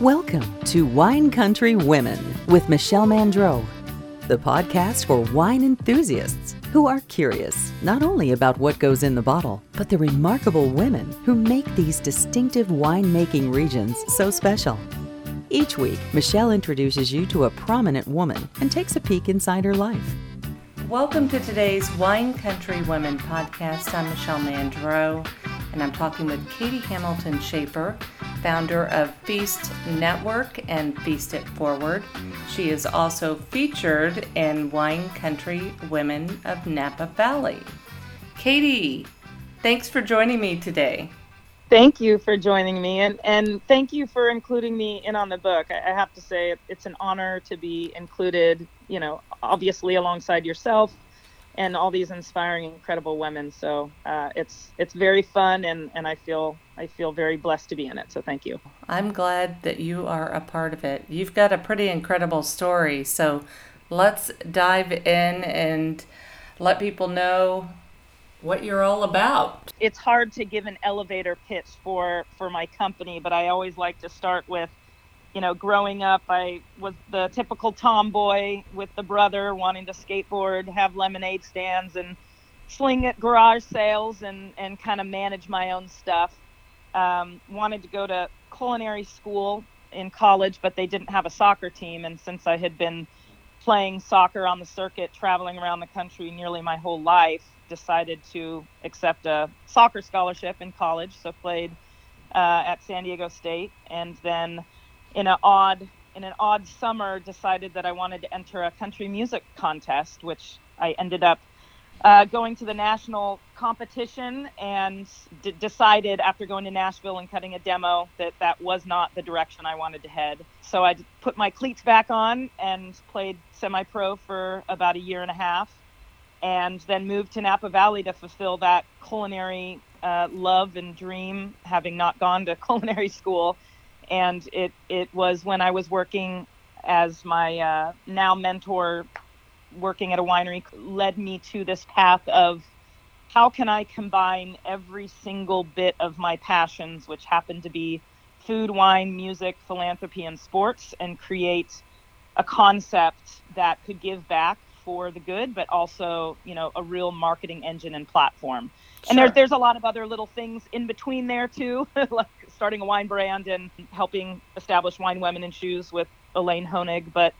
Welcome to Wine Country Women with Michelle Mandro, the podcast for wine enthusiasts who are curious not only about what goes in the bottle, but the remarkable women who make these distinctive winemaking regions so special. Each week, Michelle introduces you to a prominent woman and takes a peek inside her life. Welcome to today's Wine Country Women podcast. I'm Michelle Mandro, and I'm talking with Katie Hamilton Schaefer, founder of Feast Network and Feast It Forward. She is also featured in Wine Country Women of Napa Valley. Katie, thanks for joining me today. Thank you for joining me, and, and thank you for including me in on the book. I, I have to say, it's an honor to be included, you know, obviously alongside yourself and all these inspiring, incredible women. So uh, it's it's very fun, and, and I feel I feel very blessed to be in it. So thank you. I'm glad that you are a part of it. You've got a pretty incredible story. So let's dive in and let people know what you're all about. It's hard to give an elevator pitch for for my company, but I always like to start with you know, growing up, I was the typical tomboy with the brother wanting to skateboard, have lemonade stands, and sling at garage sales and, and kind of manage my own stuff. Um, wanted to go to culinary school in college, but they didn't have a soccer team. And since I had been playing soccer on the circuit, traveling around the country nearly my whole life, decided to accept a soccer scholarship in college. So played uh, at San Diego State, and then in an odd in an odd summer decided that I wanted to enter a country music contest, which I ended up uh, going to the national competition and d- decided after going to Nashville and cutting a demo that that was not the direction I wanted to head. So I put my cleats back on and played semi pro for about a year and a half and then moved to Napa Valley to fulfill that culinary uh, love and dream, having not gone to culinary school and it it was when I was working as my uh, now mentor, working at a winery, led me to this path of how can I combine every single bit of my passions, which happen to be food, wine, music, philanthropy, and sports, and create a concept that could give back for the good, but also, you know, a real marketing engine and platform. Sure. And there's there's a lot of other little things in between there too, like starting a wine brand and helping establish Wine Women and Shoes with Elaine Honig. But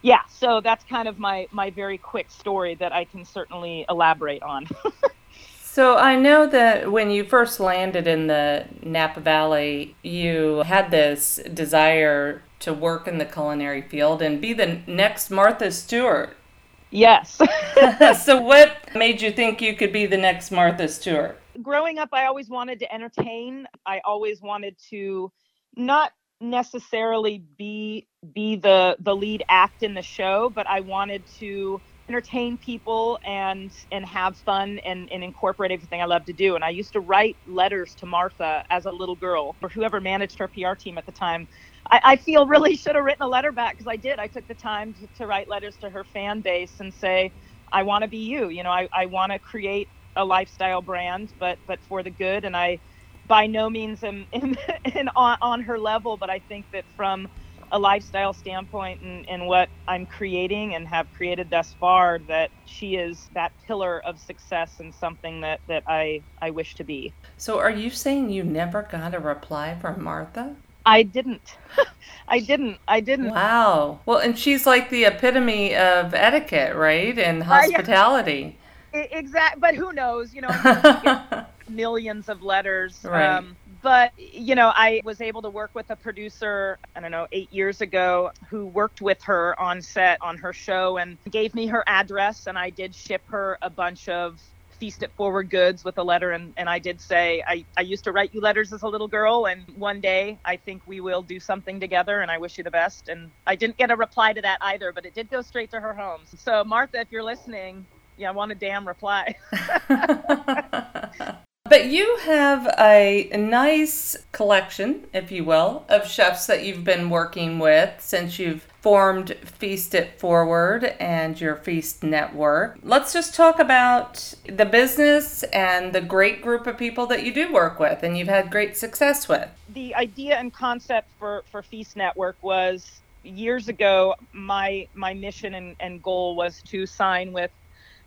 yeah, so that's kind of my my very quick story that I can certainly elaborate on. so I know that when you first landed in the Napa Valley, you had this desire to work in the culinary field and be the next Martha Stewart. Yes. so what made you think you could be the next Martha Stewart? Growing up, I always wanted to entertain. I always wanted to not necessarily be be the the lead act in the show, but I wanted to entertain people and and have fun and, and incorporate everything I love to do. And I used to write letters to Martha as a little girl or whoever managed her PR team at the time. I, I feel really should have written a letter back because I did. I took the time to, to write letters to her fan base and say, I want to be you. You know, I, I want to create a lifestyle brand, but but for the good. And I by no means am, am, am on, on her level, but I think that from a lifestyle standpoint and, and what I'm creating and have created thus far, that she is that pillar of success and something that, that I, I wish to be. So are you saying you never got a reply from Martha? I didn't. I didn't. I didn't. Wow. Well, and she's like the epitome of etiquette, right? And hospitality. Exactly, but who knows? You know, millions of letters. Right. Um, but you know, I was able to work with a producer. I don't know, eight years ago, who worked with her on set on her show and gave me her address, and I did ship her a bunch of feast it forward goods with a letter and, and i did say I, I used to write you letters as a little girl and one day i think we will do something together and i wish you the best and i didn't get a reply to that either but it did go straight to her home so martha if you're listening yeah, I want a damn reply. but you have a, nice collection, if you will, of chefs that you've been working with since you've formed Feast It Forward and your Feast Network. Let's just talk about the business and the great group of people that you do work with and you've had great success with. The idea and concept for, for Feast Network was years ago, my my mission and, and goal was to sign with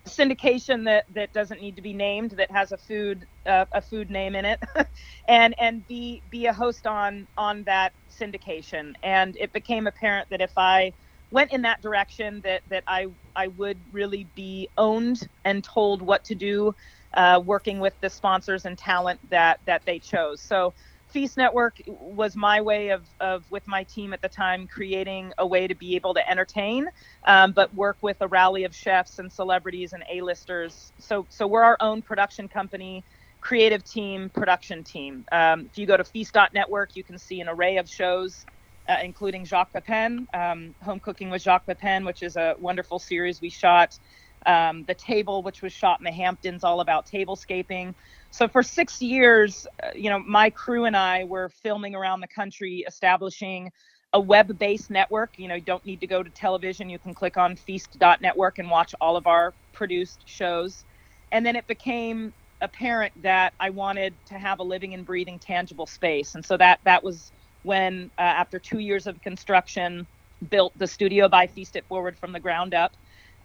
syndication that that doesn't need to be named that has a food uh, a food name in it and and be be a host on on that syndication. And it became apparent that if i went in that direction that that i i would really be owned and told what to do uh, working with the sponsors and talent that that they chose. So Feast Network was my way of, of, with my team at the time, creating a way to be able to entertain, um, but work with a rally of chefs and celebrities and A-listers. So, so we're our own production company, creative team, production team. Um, if you go to Feast.network, you can see an array of shows, uh, including Jacques Pepin, um, Home Cooking with Jacques Pepin, which is a wonderful series we shot. Um, the Table, which was shot in the Hamptons, all about tablescaping. So for six years, uh, you know, my crew and I were filming around the country, establishing a web-based network. You know, you don't need to go to television. You can click on Feast.network and watch all of our produced shows. And then it became apparent that I wanted to have a living and breathing, tangible space. And so that that was when, uh, after two years of construction, built the studio by Feast It Forward from the ground up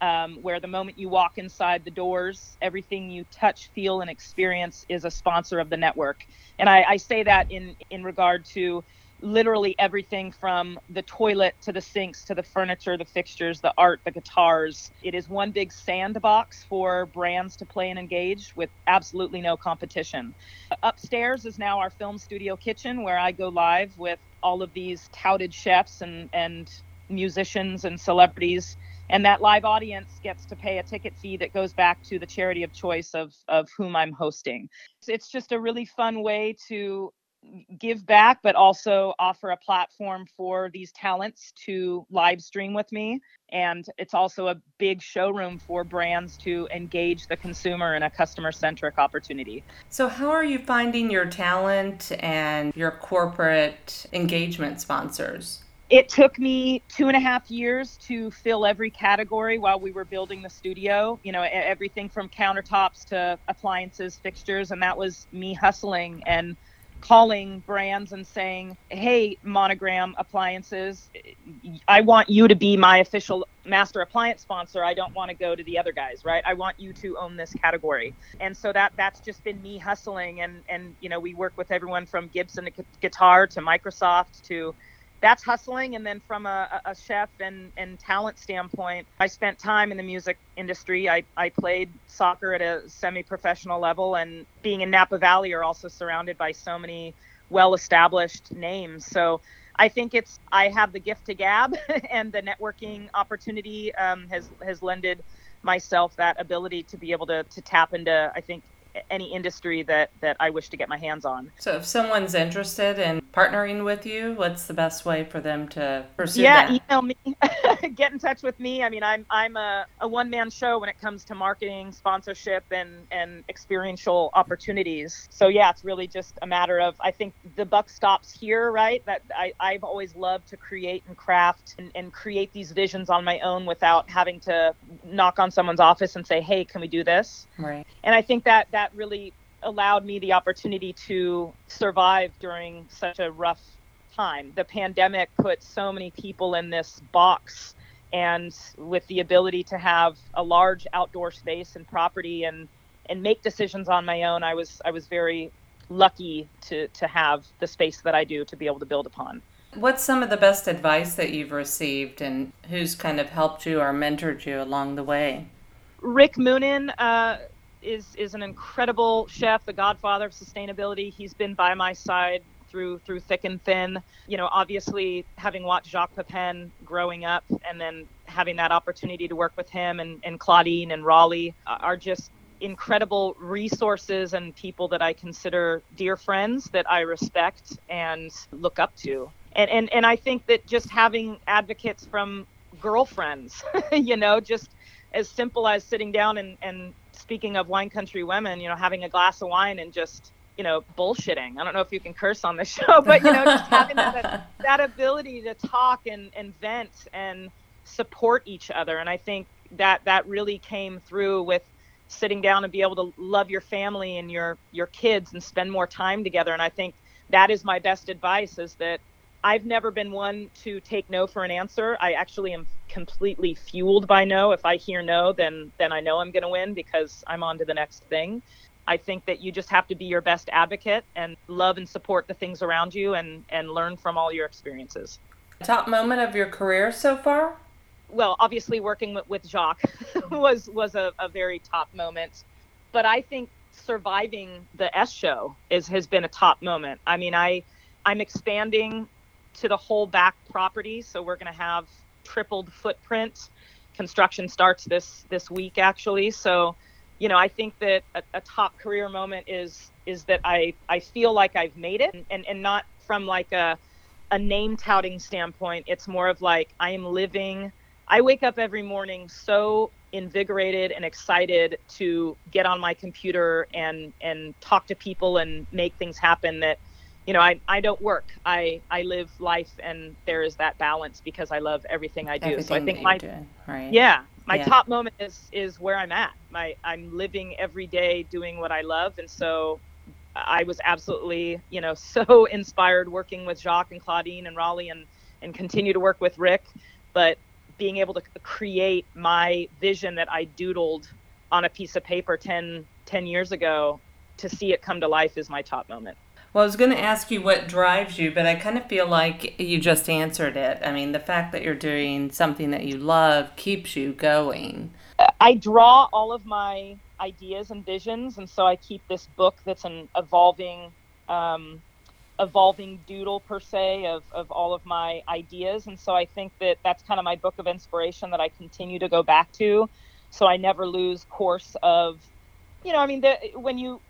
um, where the moment you walk inside the doors, everything you touch, feel, and experience is a sponsor of the network. And I, I say that in in regard to literally everything from the toilet to the sinks to the furniture, the fixtures, the art, the guitars. It is one big sandbox for brands to play and engage with absolutely no competition. Upstairs is now our film studio kitchen where I go live with all of these touted chefs and, and musicians and celebrities and that live audience gets to pay a ticket fee that goes back to the charity of choice of of whom I'm hosting. It's just a really fun way to give back but also offer a platform for these talents to live stream with me and it's also a big showroom for brands to engage the consumer in a customer centric opportunity. So how are you finding your talent and your corporate engagement sponsors? It took me two and a half years to fill every category while we were building the studio you know everything from countertops to appliances fixtures and that was me hustling and calling brands and saying hey monogram appliances i want you to be my official master appliance sponsor. I don't want to go to the other guys right? I want you to own this category. And so that that's just been me hustling and and you know we work with everyone from gibson to guitar to microsoft to that's hustling. And then from a, a chef and, and talent standpoint, I spent time in the music industry. I, I played soccer at a semi professional level, and being in Napa Valley, you're also surrounded by so many well established names. So I think it's I have the gift to gab, and the networking opportunity um, has has lended myself that ability to be able to to tap into I think any industry that that I wish to get my hands on. So if someone's interested in partnering with you, what's the best way for them to pursue yeah, that? email me. get in touch with me. I mean, I'm I'm a, a one man show when it comes to marketing, sponsorship, and and experiential opportunities. So yeah, it's really just a matter of I think the buck stops here, right? That I I've always loved to create and craft and, and create these visions on my own without having to knock on someone's office and say, hey, can we do this? Right. And I think that that really allowed me the opportunity to survive during such a rough time. The pandemic put so many people in this box, and with the ability to have a large outdoor space and property and and make decisions on my own, I was I was very lucky to to have the space that I do to be able to build upon. What's some of the best advice that you've received, and who's kind of helped you or mentored you along the way? Rick Moonen, uh, is is an incredible chef, the godfather of sustainability. He's been by my side through through thick and thin. You know, obviously having watched Jacques Pepin growing up and then having that opportunity to work with him and, and Claudine and Raleigh uh, are just incredible resources and people that I consider dear friends that I respect and look up to. And and, and I think that just having advocates from girlfriends, you know, just as simple as sitting down and, and speaking of wine country women, you know, having a glass of wine and just you know, bullshitting. I don't know if you can curse on the show, but you know, just having that that ability to talk and, and vent and support each other. And I think that that really came through with sitting down and be able to love your family and your your kids and spend more time together. And I think that is my best advice is that I've never been one to take no for an answer. I actually am completely fueled by no. If I hear no, then then I know I'm going to win because I'm on to the next thing. I think that you just have to be your best advocate and love and support the things around you and and learn from all your experiences. Top moment of your career so far? Well, obviously working with, with Jacques was was a, a very top moment, but I think surviving the S show is has been a top moment. I mean, I I'm expanding to the whole back property. So we're going to have tripled footprint. Construction starts this this week actually. So, you know, I think that a, a top career moment is is that I I feel like I've made it, and and not from like a a name touting standpoint. It's more of like I am living. I wake up every morning so invigorated and excited to get on my computer and and talk to people and make things happen that you know, I, I don't work. I, I live life and there is that balance because I love everything I do. Everything so I think my right. yeah, my yeah. top moment is is where I'm at. My I'm living every day doing what I love and so I was absolutely, you know, so inspired working with Jacques and Claudine and Raleigh and and continue to work with Rick, but being able to create my vision that I doodled on a piece of paper 10 10 years ago to see it come to life is my top moment. Well, I was going to ask you what drives you, but I kind of feel like you just answered it. I mean, the fact that you're doing something that you love keeps you going. I draw all of my ideas and visions, and so I keep this book that's an evolving, um, evolving doodle per se of, of all of my ideas. And so I think that that's kind of my book of inspiration that I continue to go back to, so I never lose course of, you know, I mean, the, when you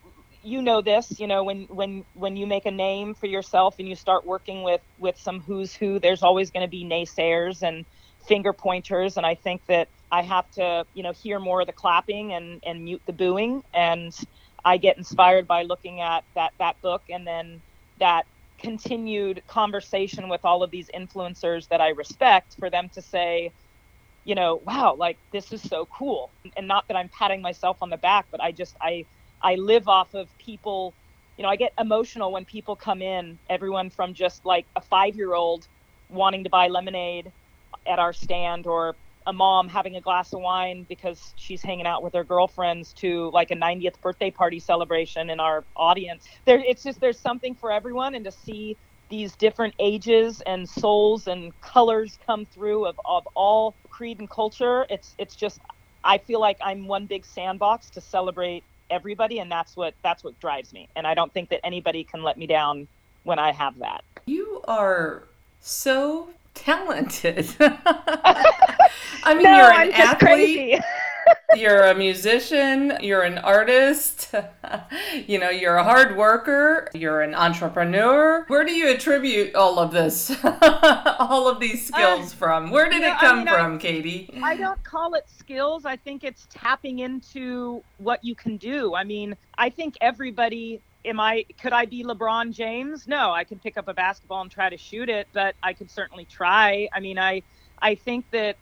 you know this you know when when when you make a name for yourself and you start working with with some who's who there's always going to be naysayers and finger pointers and i think that i have to you know hear more of the clapping and and mute the booing and i get inspired by looking at that that book and then that continued conversation with all of these influencers that i respect for them to say you know wow like this is so cool. And not that i'm patting myself on the back but i just i I live off of people. You know, I get emotional when people come in. Everyone from just like a five-year-old wanting to buy lemonade at our stand, or a mom having a glass of wine because she's hanging out with her girlfriends to like a 90th birthday party celebration in our audience. There, it's just there's something for everyone, and to see these different ages and souls and colors come through of, of all creed and culture. It's it's just I feel like I'm one big sandbox to celebrate everybody and that's what that's what drives me. And i don't think that anybody can let me down when i have that. You are so talented i mean no, you're an athlete you're a musician, you're an artist, you know, you're a hard worker, you're an entrepreneur. Where do you attribute all of this, all of these skills uh, from? Where did it come I mean, from, I, Katie? I don't call it skills. I think it's tapping into what you can do. I mean, I think everybody am I could I be LeBron James? No, I can pick up a basketball and try to shoot it, but I could certainly try. I mean, I I think that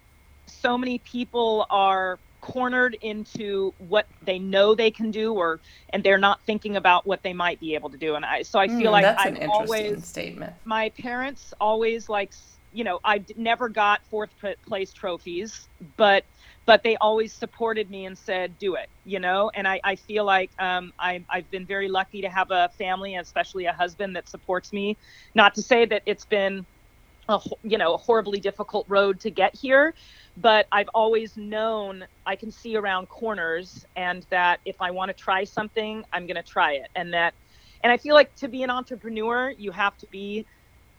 so many people are cornered into what they know they can do or and they're not thinking about what they might be able to do and i so i feel mm, like that's I've an interesting always, statement my parents always like you know i never got fourth place trophies but but they always supported me and said do it you know and i, I feel like um, I, i've been very lucky to have a family especially a husband that supports me not to say that it's been a you know a horribly difficult road to get here but I've always known I can see around corners and that if I want to try something, I'm going to try it. And that, and I feel like to be an entrepreneur, you have to be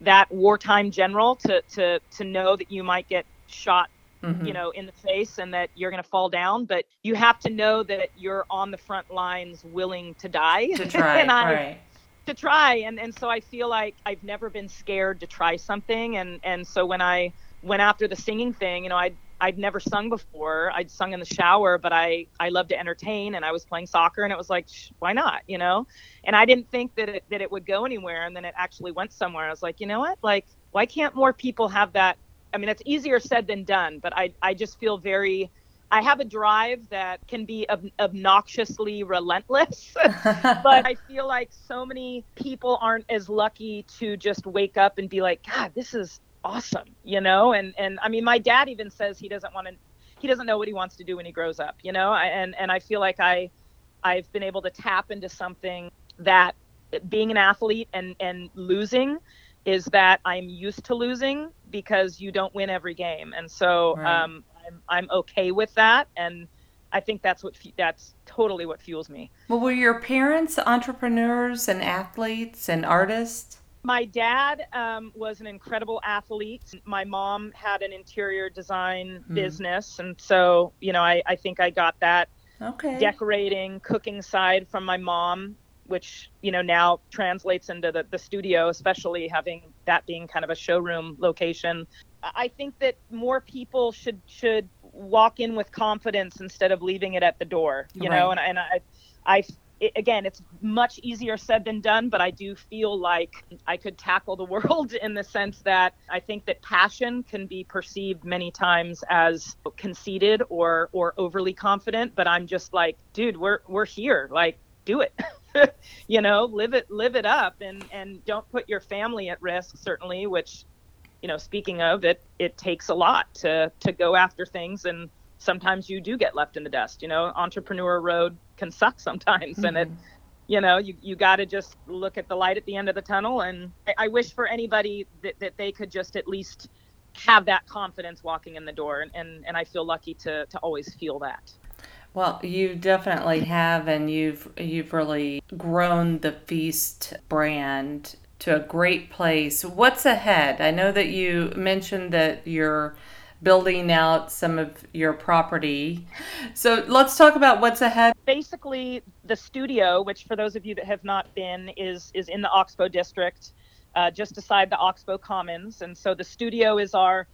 that wartime general to, to, to know that you might get shot, mm-hmm. you know, in the face and that you're going to fall down, but you have to know that you're on the front lines willing to die. To try, and I, right. To try. And, and so I feel like I've never been scared to try something. And, and so when I, went after the singing thing, you know, I I'd never sung before. I'd sung in the shower, but I I love to entertain, and I was playing soccer, and it was like, why not, you know? And I didn't think that it that it would go anywhere, and then it actually went somewhere. I was like, you know what? Like, why can't more people have that? I mean, it's easier said than done, but I I just feel very I have a drive that can be ob- obnoxiously relentless, but I feel like so many people aren't as lucky to just wake up and be like, God, this is awesome, you know? And and I mean, my dad even says he doesn't want to, he doesn't know what he wants to do when he grows up, you know? I, and and I feel like I, I've been able to tap into something that being an athlete and and losing is that I'm used to losing because you don't win every game, and so right. um, I'm I'm okay with that, and I think that's what that's totally what fuels me. Well, were your parents entrepreneurs and athletes and artists? My dad um, was an incredible athlete. My mom had an interior design mm. business, and so you know, I I think I got that okay. decorating, cooking side from my mom, which you know now translates into the, the studio, especially having that being kind of a showroom location. I think that more people should should walk in with confidence instead of leaving it at the door. You right. know, and and I I it, again, it's much easier said than done, but I do feel like I could tackle the world in the sense that I think that passion can be perceived many times as conceited or or overly confident. But I'm just like, dude, we're we're here, like, do it. you know, live it live it up, and and don't put your family at risk. Certainly, which you know, speaking of it, it takes a lot to to go after things, and sometimes you do get left in the dust. You know, entrepreneur road can suck sometimes, mm-hmm. and it, mm-hmm. you know, you you got to just look at the light at the end of the tunnel. And I, I wish for anybody that that they could just at least have that confidence walking in the door, and and, and I feel lucky to to always feel that. Well, you definitely have, and you've you've really grown the Feast brand to a great place. What's ahead? I know that you mentioned that you're building out some of your property. So let's talk about what's ahead. Basically, the studio, which for those of you that have not been, is is in the Oxbow district, uh, just beside the Oxbow Commons. And so the studio is our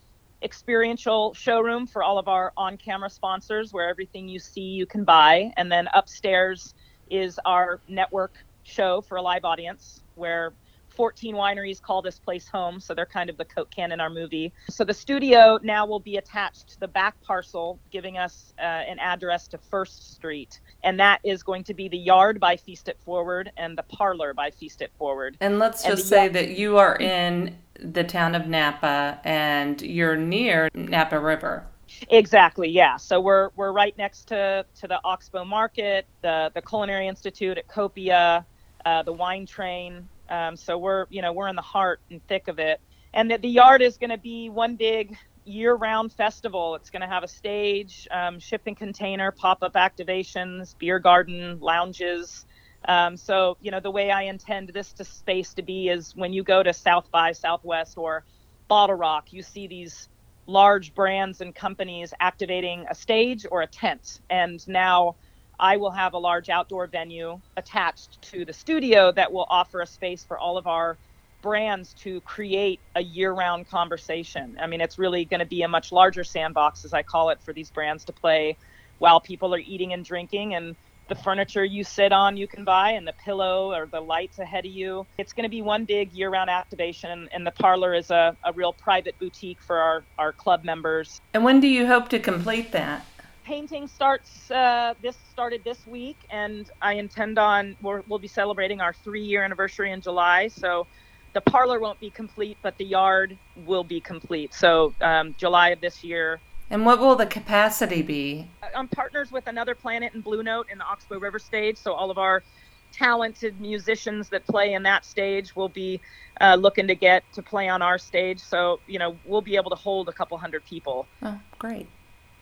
experiential showroom for all of our on-camera sponsors, where everything you see you can buy. And then upstairs is our network show for a live audience, where 14 wineries call this place home, so they're kind of the Coke can in our movie. So the studio now will be attached to the back parcel, giving us uh, an address to First Street, and that is going to be the yard by Feast It Forward and the parlor by Feast It Forward. And let's just and say that you are in the town of Napa and you're near Napa River. Exactly, yeah. So we're we're right next to to the Oxbow Market, the the Culinary Institute at Copia, uh, the wine train, um, so we're, you know, we're in the heart and thick of it. And that the yard is going to be one big year-round festival. It's going to have a stage, um, shipping container, pop-up activations, beer garden, lounges. Um, so, you know, the way I intend this to space to be is when you go to South by Southwest or Bottle Rock, you see these large brands and companies activating a stage or a tent. And now I will have a large outdoor venue attached to the studio that will offer a space for all of our brands to create a year round conversation. I mean, it's really going to be a much larger sandbox, as I call it, for these brands to play while people are eating and drinking. And the furniture you sit on, you can buy, and the pillow or the lights ahead of you. It's going to be one big year round activation. And the parlor is a, a real private boutique for our, our club members. And when do you hope to complete that? Painting starts uh, this started this week, and I intend on we will be celebrating our three year anniversary in July. So the parlor won't be complete, but the yard will be complete. So um, July of this year. And what will the capacity be? I'm partners with Another Planet and Blue Note in the Oxbow River stage, so all of our talented musicians that play in that stage will be uh, looking to get to play on our stage. So you know we'll be able to hold a couple hundred people. Oh, great!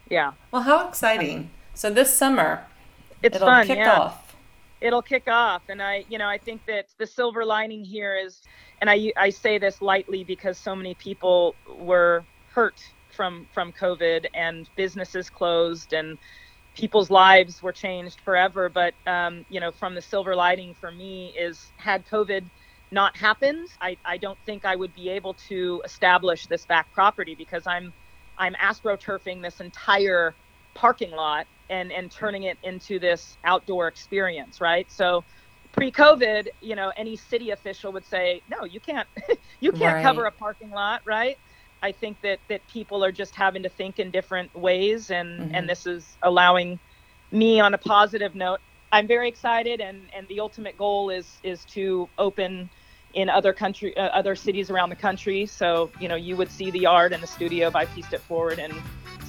Yeah. Well, how exciting! So this summer, it's it'll fun. Kick yeah. off. It'll kick off, and I, you know, I think that the silver lining here is, and I, I say this lightly because so many people were hurt from from COVID and businesses closed and people's lives were changed forever. But um, you know, from the silver lining for me is had COVID not happened, I, I don't think I would be able to establish this back property because I'm I'm astroturfing this entire parking lot and and turning it into this outdoor experience, right? So pre-COVID, you know, any city official would say, "No, you can't you can't Right. cover a parking lot, right?" I think that that people are just having to think in different ways and Mhm. and this is allowing me on a positive note. I'm very excited and and the ultimate goal is is to open in other country uh, other cities around the country. So, you know, you would see the art and the studio by Feast It Forward and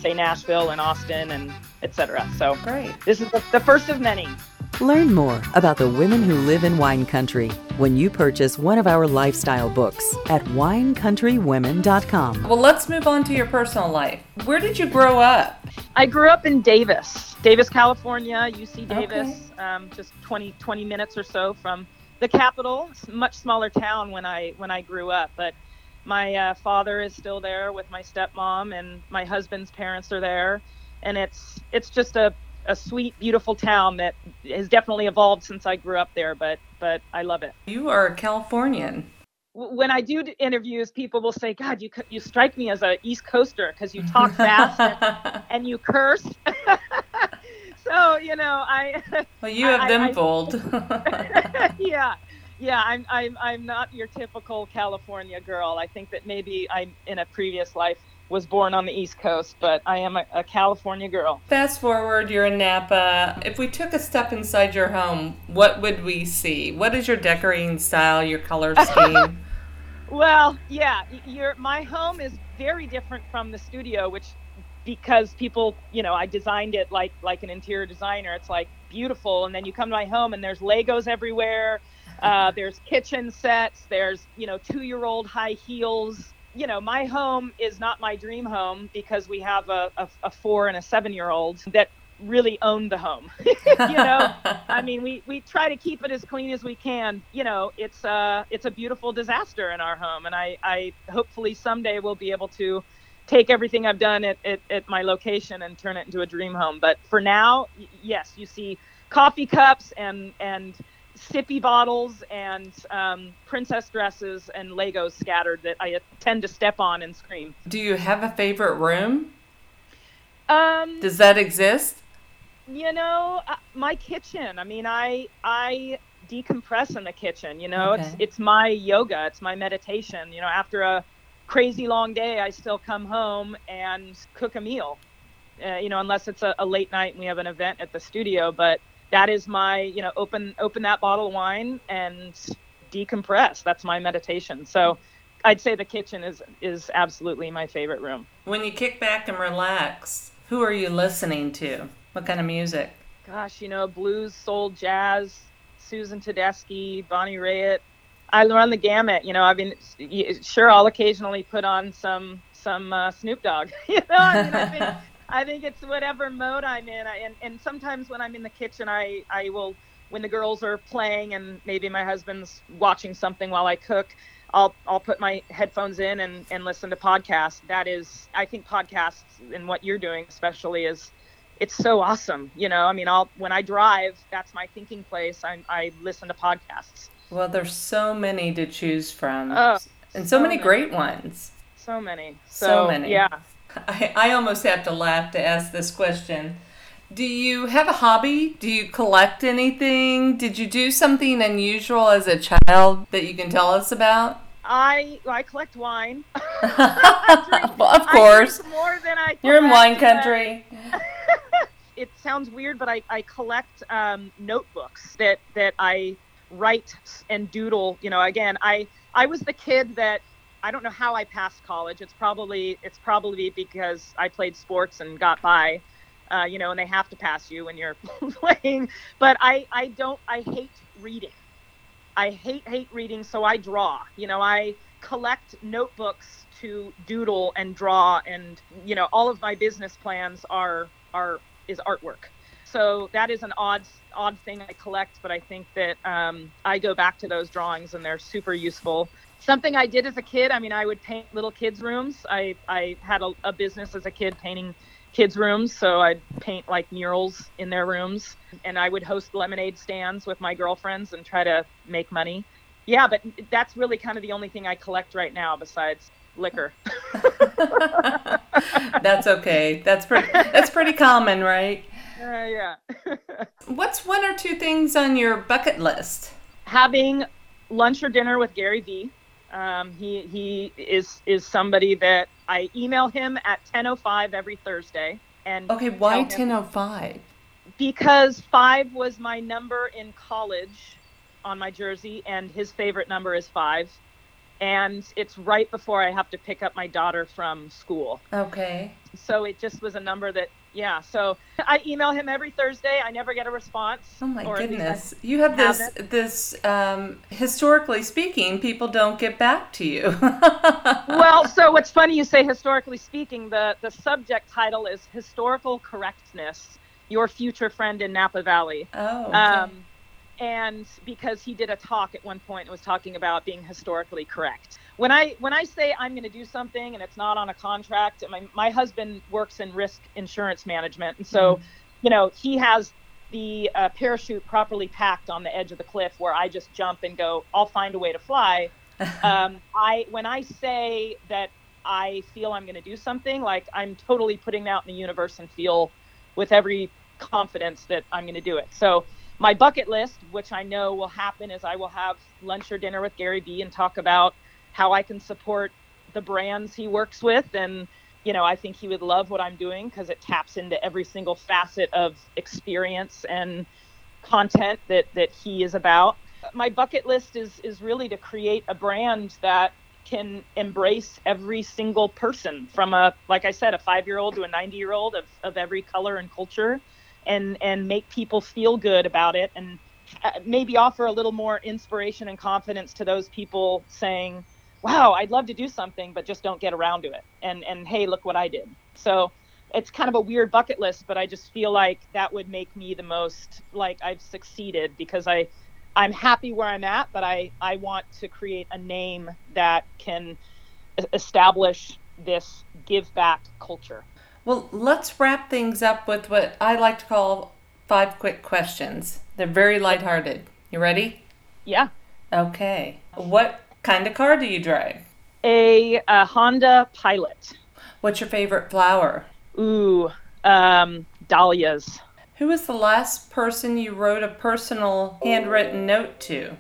say Nashville and Austin and etc. So, Great. this is the, the first of many. Learn more about the women who live in wine country when you purchase one of our lifestyle books at winecountrywomen.com. Well, let's move on to your personal life. Where did you grow up? I grew up in Davis, Davis, California, UC Davis, Okay. um, just 20, 20 minutes or so from the capital. It's much smaller town when I when I grew up, but my uh, father is still there with my stepmom, and my husband's parents are there, and it's it's just a, a sweet, beautiful town that has definitely evolved since I grew up there, but but I love it. You are a Californian. when I do interviews, people will say, "God, you you strike me as a East Coaster because you talk fast and, and you curse." so you know, I well, you have I- them I- fooled. yeah, yeah, I'm I'm I'm not your typical California girl. I think that maybe I in a previous life was born on the East Coast, but I am a, a California girl. Fast forward, you're in Napa. If we took a step inside your home, what would we see? What is your decorating style, your color scheme? Well, yeah, your my home is very different from the studio, which because people, you know, I designed it like like an interior designer. It's like beautiful, and then you come to my home and there's Legos everywhere. Uh, there's kitchen sets. There's you know two year old high heels. You know, my home is not my dream home because we have a, a, a four and a seven year old that really own the home. you know, I mean, we, we try to keep it as clean as we can. You know, it's uh it's a beautiful disaster in our home, and I I hopefully someday we'll be able to take everything I've done at, at, at my location and turn it into a dream home. But for now, y- yes, you see coffee cups and and sippy bottles and um, princess dresses and Legos scattered that I tend to step on and scream. Do you have a favorite room? Um, Does that exist? you know uh, my kitchen i mean i i decompress in the kitchen you know it's it's my yoga it's my meditation you know after a crazy long day i still come home and cook a meal uh, you know unless it's a, a late night and we have an event at the studio but that is my you know open open that bottle of wine and decompress that's my meditation so i'd say the kitchen is is absolutely my favorite room When you kick back and relax, who are you listening to? What kind of music? gosh, you know, blues, soul, jazz, Susan Tedeschi, Bonnie Raitt. I run the gamut. You know, I mean, y- sure, I'll occasionally put on some some uh, Snoop Dogg. you know, I mean, I think I think it's whatever mode I'm in. I, and and sometimes when I'm in the kitchen, I I will when the girls are playing and maybe my husband's watching something while I cook. I'll I'll put my headphones in and, and listen to podcasts. That is, I think podcasts and what you're doing especially is it's so awesome. You know, I mean, I'll when I drive, that's my thinking place. I I listen to podcasts. Well, there's so many to choose from, Oh, and so, so many many. great ones. So many. So So, many. Yeah. I, I almost have to laugh to ask this question. Do you have a hobby? Do you collect anything? Did you do something unusual as a child that you can tell us about? I I collect wine. well, of I course. drink more than I. You're in wine uh, country. it sounds weird, but I, I collect um, notebooks that, that I write and doodle. You know, again, I I was the kid that I don't know how I passed college. It's probably it's probably because I played sports and got by. Uh, you know, and they have to pass you when you're playing. But I I don't I hate reading. I hate hate reading, so I draw. You know, I collect notebooks to doodle and draw, and you know, all of my business plans are are is artwork. So that is an odd odd thing I collect, but I think that um, I go back to those drawings and they're super useful. Something I did as a kid. I mean, I would paint little kids' rooms. I I had a, a business as a kid painting kids' rooms, so I'd paint like murals in their rooms, and I would host lemonade stands with my girlfriends and try to make money. Yeah, but that's really kind of the only thing I collect right now besides liquor. that's okay. That's pretty. That's pretty common, right? Uh, yeah. What's one or two things on your bucket list? Having lunch or dinner with Gary Vee. Um, he he is is somebody that I email him at 10:05 every Thursday. And okay, why 10:05? Because five was my number in college on my jersey, and his favorite number is five and it's right before I have to pick up my daughter from school. Okay. So it just was a number that, yeah. So I email him every Thursday. I never get a response. Oh my goodness! You have this this um, historically speaking, people don't get back to you. well, so what's funny you say historically speaking. The the subject title is historical correctness. Your future friend in Napa Valley. Oh. Okay. Um, and because he did a talk at one point and was talking about being historically correct. When i when i say i'm going to do something and it's not on a contract my, my husband works in risk insurance management. And so mm-hmm. you know he has the uh, parachute properly packed on the edge of the cliff where i just jump and go i'll find a way to fly. Um, i when i say that i feel i'm going to do something like i'm totally putting out in the universe and feel with every confidence that i'm going to do it. So my bucket list, which I know will happen, is I will have lunch or dinner with Gary Vee and talk about how I can support the brands he works with. And, you know, I think he would love what I'm doing because it taps into every single facet of experience and content that, that he is about. My bucket list is, is really to create a brand that can embrace every single person from a, like I said, a five year old to a 90 year old of, of every color and culture and and make people feel good about it and uh, maybe offer a little more inspiration and confidence to those people saying wow i'd love to do something but just don't get around to it. And and hey look what i did. So it's kind of a weird bucket list but i just feel like that would make me the most like i've succeeded because i i'm happy where i'm at but i i want to create a name that can establish this give back culture well, let's wrap things up with what I like to call five quick questions. They're very lighthearted. You ready? Yeah. Okay. What kind of car do you drive? A, a Honda Pilot. What's your favorite flower? Ooh, um, dahlias. Who was the last person you wrote a personal handwritten note to?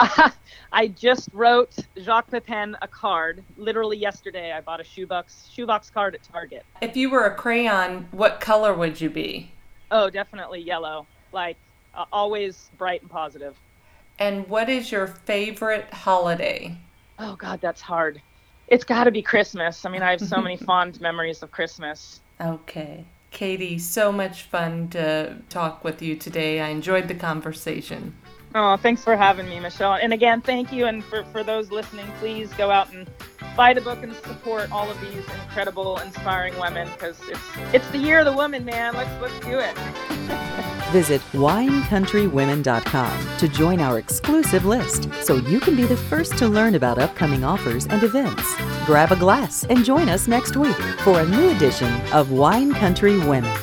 I just wrote Jacques Pepin a card. Literally yesterday, I bought a shoebox shoebox card at Target. If you were a crayon, what color would you be? Oh, definitely yellow. Like uh, always bright and positive. And what is your favorite holiday? Oh God, that's hard. It's got to be Christmas. I mean, I have so many fond memories of Christmas. Okay. Katie, so much fun to talk with you today. I enjoyed the conversation. Oh, thanks for having me, Michelle. And again, thank you. And for, for those listening, please go out and buy the book and support all of these incredible, inspiring women because it's it's the year of the woman, man. Let's let's do it. Visit winecountrywomen.com to join our exclusive list so you can be the first to learn about upcoming offers and events. Grab a glass and join us next week for a new edition of Wine Country Women.